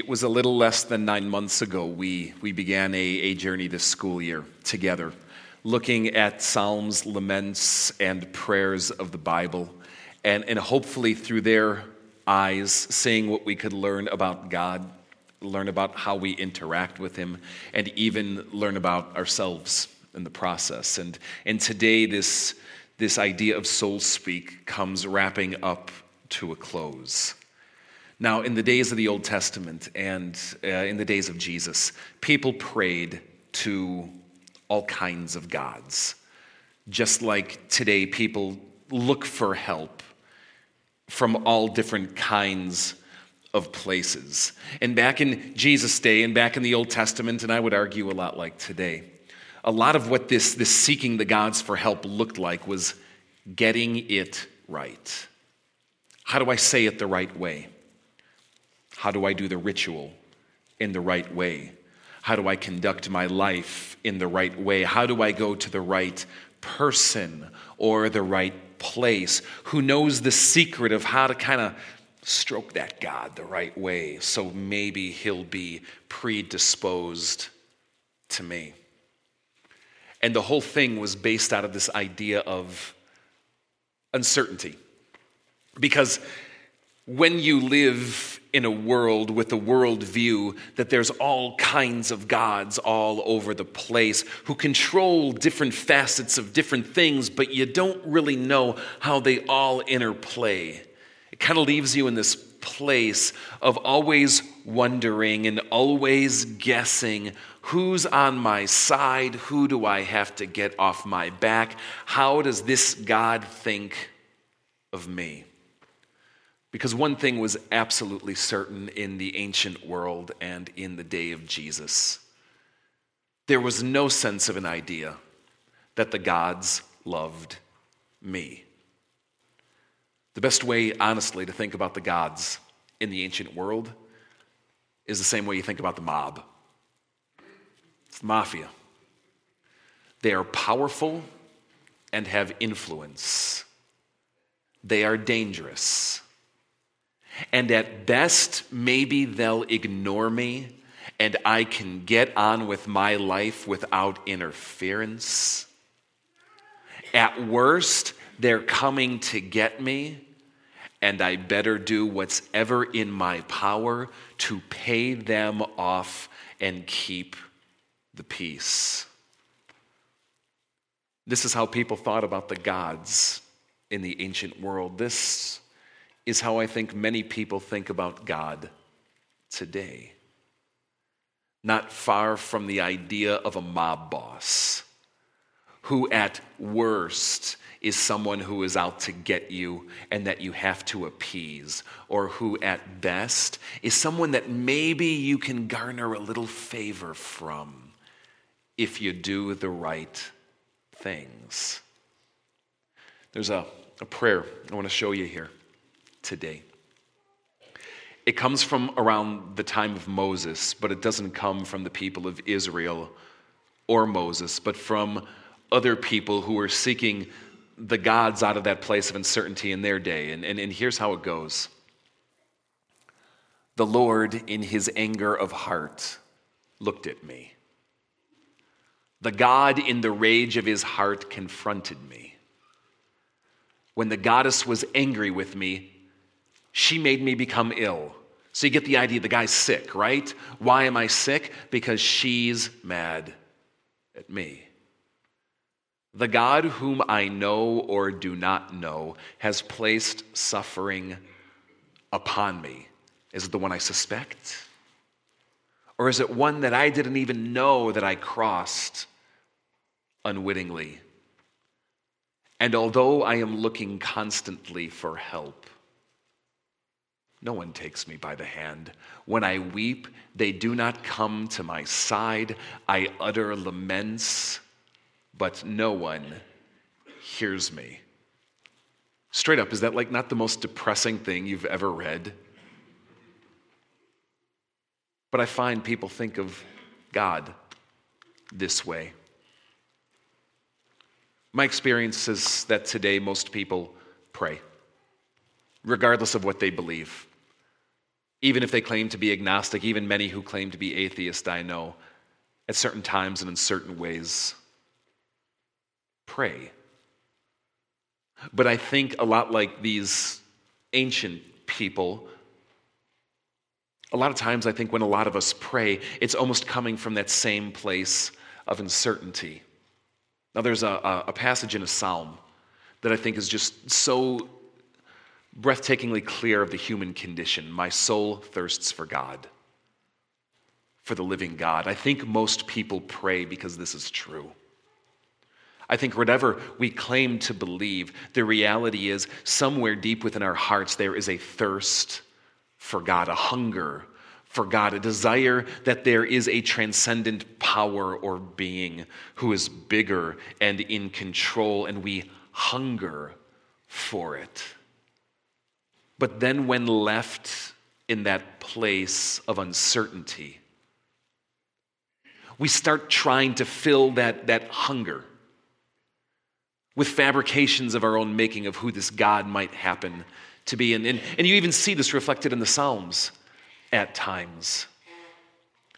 It was a little less than nine months ago we, we began a, a journey this school year together, looking at Psalms, laments, and prayers of the Bible, and, and hopefully through their eyes, seeing what we could learn about God, learn about how we interact with Him, and even learn about ourselves in the process. And, and today, this, this idea of soul speak comes wrapping up to a close. Now, in the days of the Old Testament and uh, in the days of Jesus, people prayed to all kinds of gods. Just like today, people look for help from all different kinds of places. And back in Jesus' day and back in the Old Testament, and I would argue a lot like today, a lot of what this, this seeking the gods for help looked like was getting it right. How do I say it the right way? How do I do the ritual in the right way? How do I conduct my life in the right way? How do I go to the right person or the right place who knows the secret of how to kind of stroke that God the right way so maybe he'll be predisposed to me? And the whole thing was based out of this idea of uncertainty. Because when you live in a world with a worldview that there's all kinds of gods all over the place who control different facets of different things, but you don't really know how they all interplay. It kind of leaves you in this place of always wondering and always guessing who's on my side, who do I have to get off my back, how does this God think of me? Because one thing was absolutely certain in the ancient world and in the day of Jesus there was no sense of an idea that the gods loved me. The best way, honestly, to think about the gods in the ancient world is the same way you think about the mob it's the mafia. They are powerful and have influence, they are dangerous. And at best, maybe they'll ignore me and I can get on with my life without interference. At worst, they're coming to get me, and I better do what's ever in my power to pay them off and keep the peace. This is how people thought about the gods in the ancient world. This is how I think many people think about God today. Not far from the idea of a mob boss who, at worst, is someone who is out to get you and that you have to appease, or who, at best, is someone that maybe you can garner a little favor from if you do the right things. There's a, a prayer I want to show you here today. It comes from around the time of Moses, but it doesn't come from the people of Israel or Moses, but from other people who were seeking the gods out of that place of uncertainty in their day. And, and, and here's how it goes The Lord, in his anger of heart, looked at me. The God, in the rage of his heart, confronted me. When the goddess was angry with me, she made me become ill. So you get the idea the guy's sick, right? Why am I sick? Because she's mad at me. The God whom I know or do not know has placed suffering upon me. Is it the one I suspect? Or is it one that I didn't even know that I crossed unwittingly? And although I am looking constantly for help, no one takes me by the hand. When I weep, they do not come to my side. I utter laments, but no one hears me. Straight up, is that like not the most depressing thing you've ever read? But I find people think of God this way. My experience is that today most people pray, regardless of what they believe. Even if they claim to be agnostic, even many who claim to be atheist, I know, at certain times and in certain ways, pray. But I think a lot like these ancient people, a lot of times I think when a lot of us pray, it's almost coming from that same place of uncertainty. Now, there's a, a passage in a psalm that I think is just so breathtakingly clear of the human condition. My soul thirsts for God, for the living God. I think most people pray because this is true. I think whatever we claim to believe, the reality is somewhere deep within our hearts there is a thirst for God, a hunger for God, a desire that there is a transcendent power or being who is bigger and in control, and we hunger for it. But then, when left in that place of uncertainty, we start trying to fill that, that hunger with fabrications of our own making of who this God might happen to be. And, and, and you even see this reflected in the Psalms at times.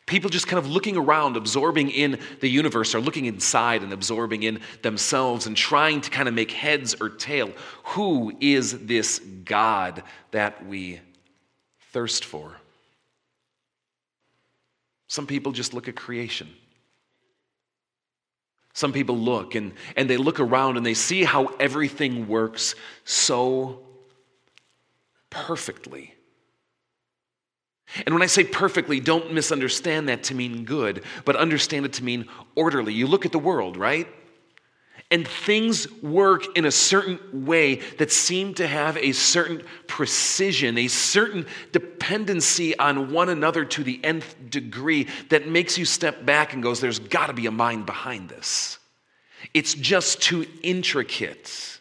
People just kind of looking around, absorbing in the universe, or looking inside and absorbing in themselves and trying to kind of make heads or tail. Who is this God that we thirst for? Some people just look at creation. Some people look and, and they look around and they see how everything works so perfectly. And when I say perfectly, don't misunderstand that to mean good, but understand it to mean orderly. You look at the world, right? And things work in a certain way that seem to have a certain precision, a certain dependency on one another to the nth degree that makes you step back and goes, there's got to be a mind behind this. It's just too intricate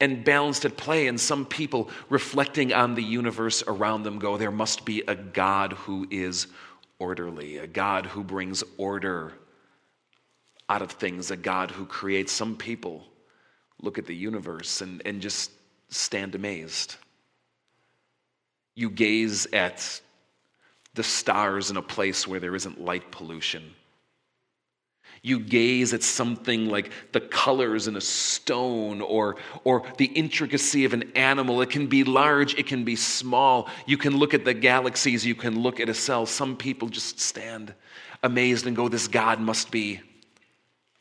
and balanced at play. And some people reflecting on the universe around them go, there must be a God who is orderly, a God who brings order out of things, a God who creates. Some people look at the universe and, and just stand amazed. You gaze at the stars in a place where there isn't light pollution. You gaze at something like the colors in a stone or, or the intricacy of an animal. It can be large, it can be small. You can look at the galaxies, you can look at a cell. Some people just stand amazed and go, This God must be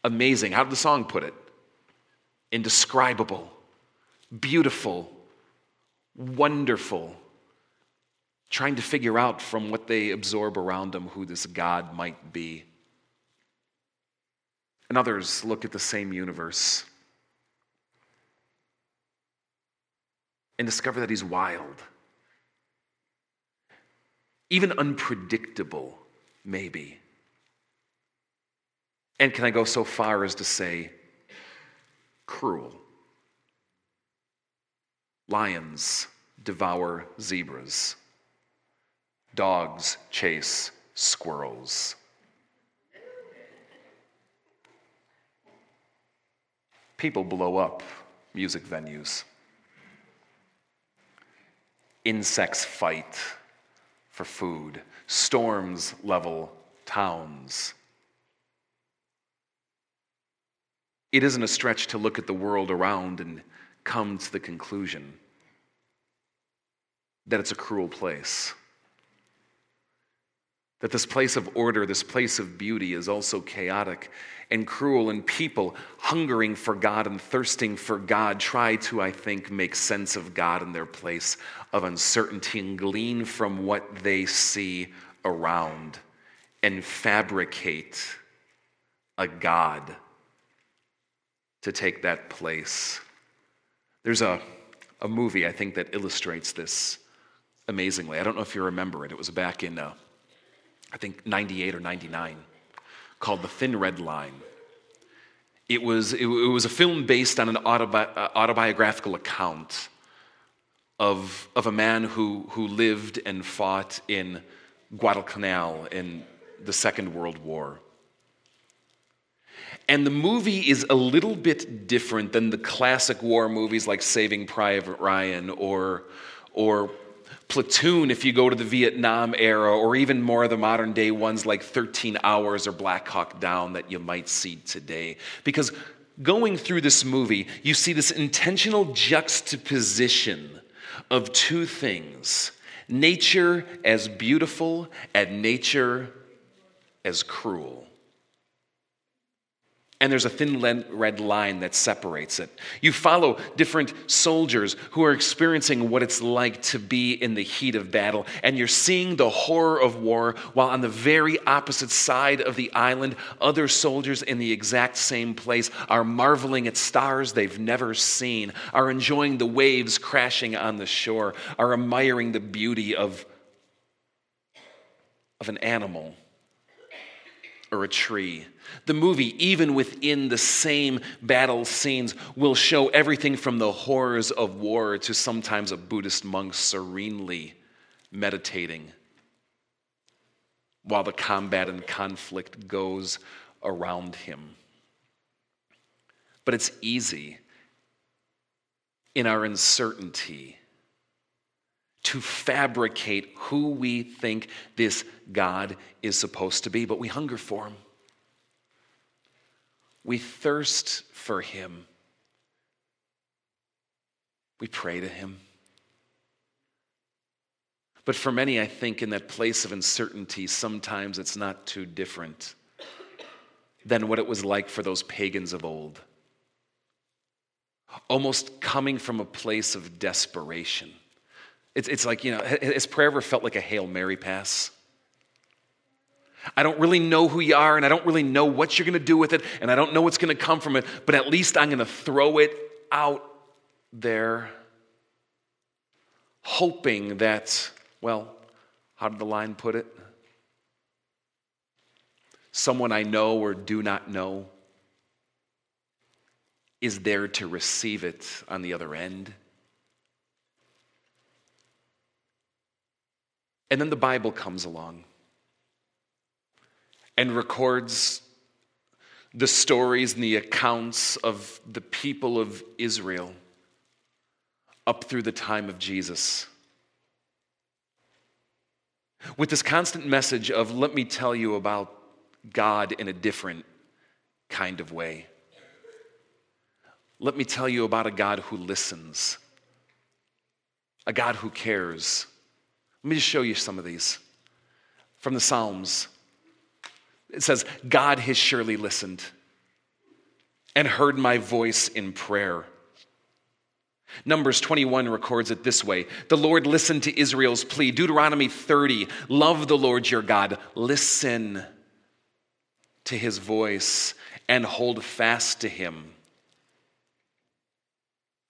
amazing. How did the song put it? Indescribable, beautiful, wonderful. Trying to figure out from what they absorb around them who this God might be. And others look at the same universe and discover that he's wild, even unpredictable, maybe. And can I go so far as to say cruel? Lions devour zebras, dogs chase squirrels. People blow up music venues. Insects fight for food. Storms level towns. It isn't a stretch to look at the world around and come to the conclusion that it's a cruel place. That this place of order, this place of beauty is also chaotic and cruel, and people hungering for God and thirsting for God try to, I think, make sense of God in their place of uncertainty and glean from what they see around and fabricate a God to take that place. There's a, a movie, I think, that illustrates this amazingly. I don't know if you remember it. It was back in, uh, I think, 98 or 99 called The Thin Red Line. It was, it, it was a film based on an autobi- uh, autobiographical account of, of a man who, who lived and fought in Guadalcanal in the Second World War. And the movie is a little bit different than the classic war movies like Saving Private Ryan or, or Platoon, if you go to the Vietnam era, or even more of the modern day ones like 13 Hours or Black Hawk Down that you might see today. Because going through this movie, you see this intentional juxtaposition of two things nature as beautiful and nature as cruel and there's a thin red line that separates it. You follow different soldiers who are experiencing what it's like to be in the heat of battle, and you're seeing the horror of war, while on the very opposite side of the island, other soldiers in the exact same place are marveling at stars they've never seen, are enjoying the waves crashing on the shore, are admiring the beauty of, of an animal or a tree. The movie, even within the same battle scenes, will show everything from the horrors of war to sometimes a Buddhist monk serenely meditating while the combat and conflict goes around him. But it's easy in our uncertainty to fabricate who we think this God is supposed to be, but we hunger for him. We thirst for him. We pray to him. But for many, I think in that place of uncertainty, sometimes it's not too different than what it was like for those pagans of old. Almost coming from a place of desperation it's, it's like, you know, has prayer ever felt like a Hail Mary pass? I don't really know who you are, and I don't really know what you're going to do with it, and I don't know what's going to come from it, but at least I'm going to throw it out there, hoping that, well, how did the line put it? Someone I know or do not know is there to receive it on the other end. And then the Bible comes along and records the stories and the accounts of the people of Israel up through the time of Jesus. With this constant message of, let me tell you about God in a different kind of way. Let me tell you about a God who listens, a God who cares let me just show you some of these from the Psalms. It says, God has surely listened and heard my voice in prayer. Numbers 21 records it this way The Lord listened to Israel's plea. Deuteronomy 30, love the Lord your God. Listen to his voice and hold fast to him.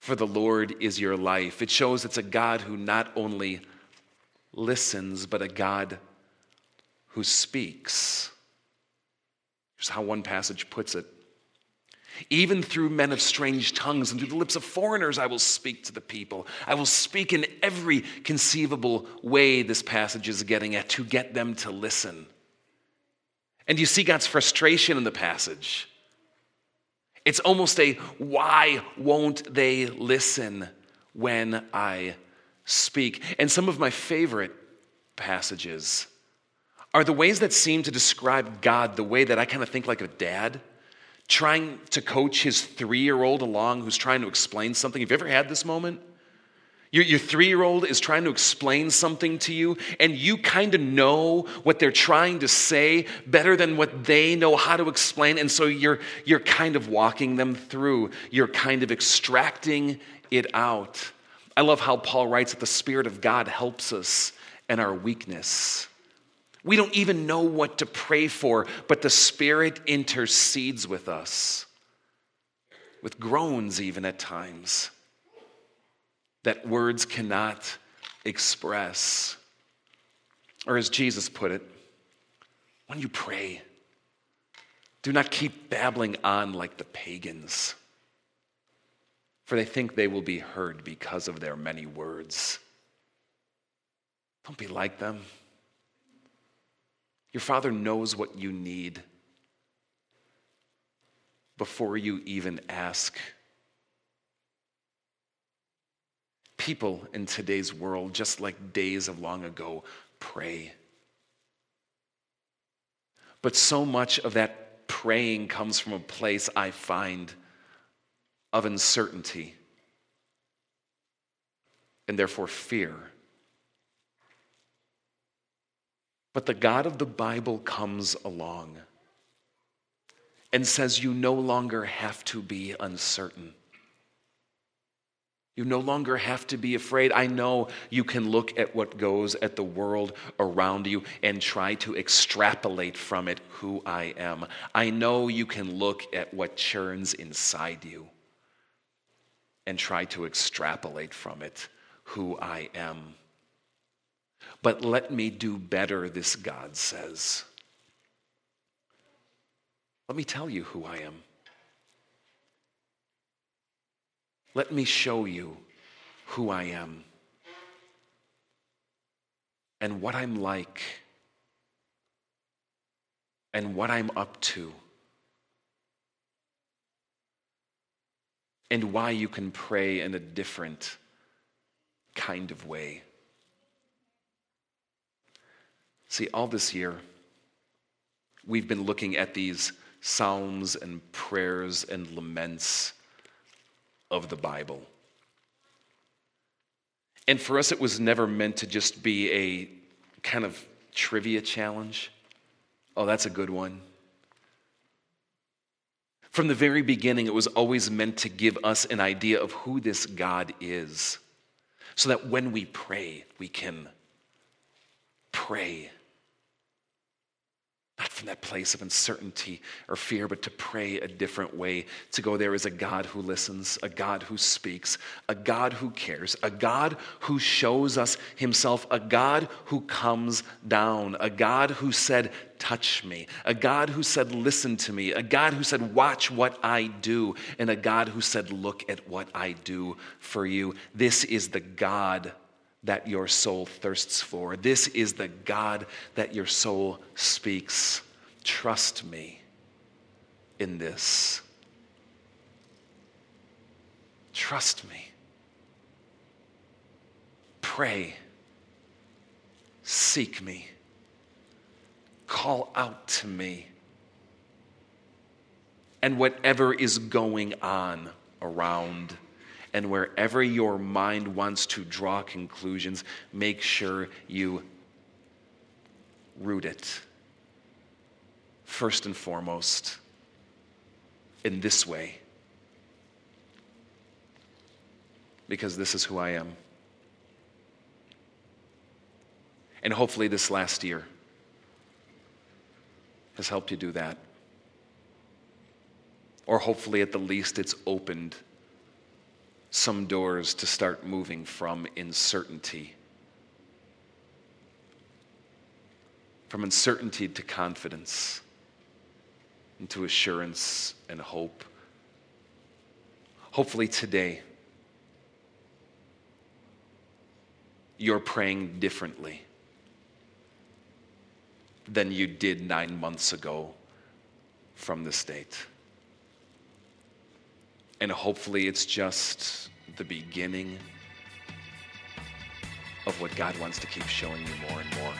For the Lord is your life. It shows it's a God who not only listens, but a God who speaks. Here's how one passage puts it Even through men of strange tongues and through the lips of foreigners, I will speak to the people. I will speak in every conceivable way, this passage is getting at, to get them to listen. And you see God's frustration in the passage. It's almost a why won't they listen when I speak. And some of my favorite passages are the ways that seem to describe God the way that I kind of think like a dad trying to coach his three year old along who's trying to explain something. Have you ever had this moment? Your, your three year old is trying to explain something to you, and you kind of know what they're trying to say better than what they know how to explain. And so you're, you're kind of walking them through, you're kind of extracting it out. I love how Paul writes that the Spirit of God helps us in our weakness. We don't even know what to pray for, but the Spirit intercedes with us, with groans even at times, that words cannot express. Or as Jesus put it, when you pray, do not keep babbling on like the pagans for they think they will be heard because of their many words. Don't be like them. Your Father knows what you need before you even ask. People in today's world, just like days of long ago, pray. But so much of that praying comes from a place I find of uncertainty and therefore fear. But the God of the Bible comes along and says, You no longer have to be uncertain. You no longer have to be afraid. I know you can look at what goes at the world around you and try to extrapolate from it who I am. I know you can look at what churns inside you and try to extrapolate from it who I am. But let me do better, this God says. Let me tell you who I am. Let me show you who I am and what I'm like and what I'm up to and why you can pray in a different kind of way. See, all this year, we've been looking at these psalms and prayers and laments of the Bible. And for us, it was never meant to just be a kind of trivia challenge. Oh, that's a good one. From the very beginning, it was always meant to give us an idea of who this God is, so that when we pray, we can pray not from that place of uncertainty or fear, but to pray a different way. To go there is a God who listens, a God who speaks, a God who cares, a God who shows us himself, a God who comes down, a God who said, Touch me, a God who said, Listen to me, a God who said, Watch what I do, and a God who said, Look at what I do for you. This is the God that your soul thirsts for. This is the God that your soul speaks. Trust me in this. Trust me. Pray. Seek me. Call out to me. And whatever is going on around and wherever your mind wants to draw conclusions, make sure you root it first and foremost in this way. Because this is who I am. And hopefully, this last year has helped you do that. Or hopefully, at the least, it's opened some doors to start moving from uncertainty. From uncertainty to confidence, into assurance and hope. Hopefully, today, you're praying differently than you did nine months ago from this date. And hopefully, it's just the beginning of what God wants to keep showing you more and more.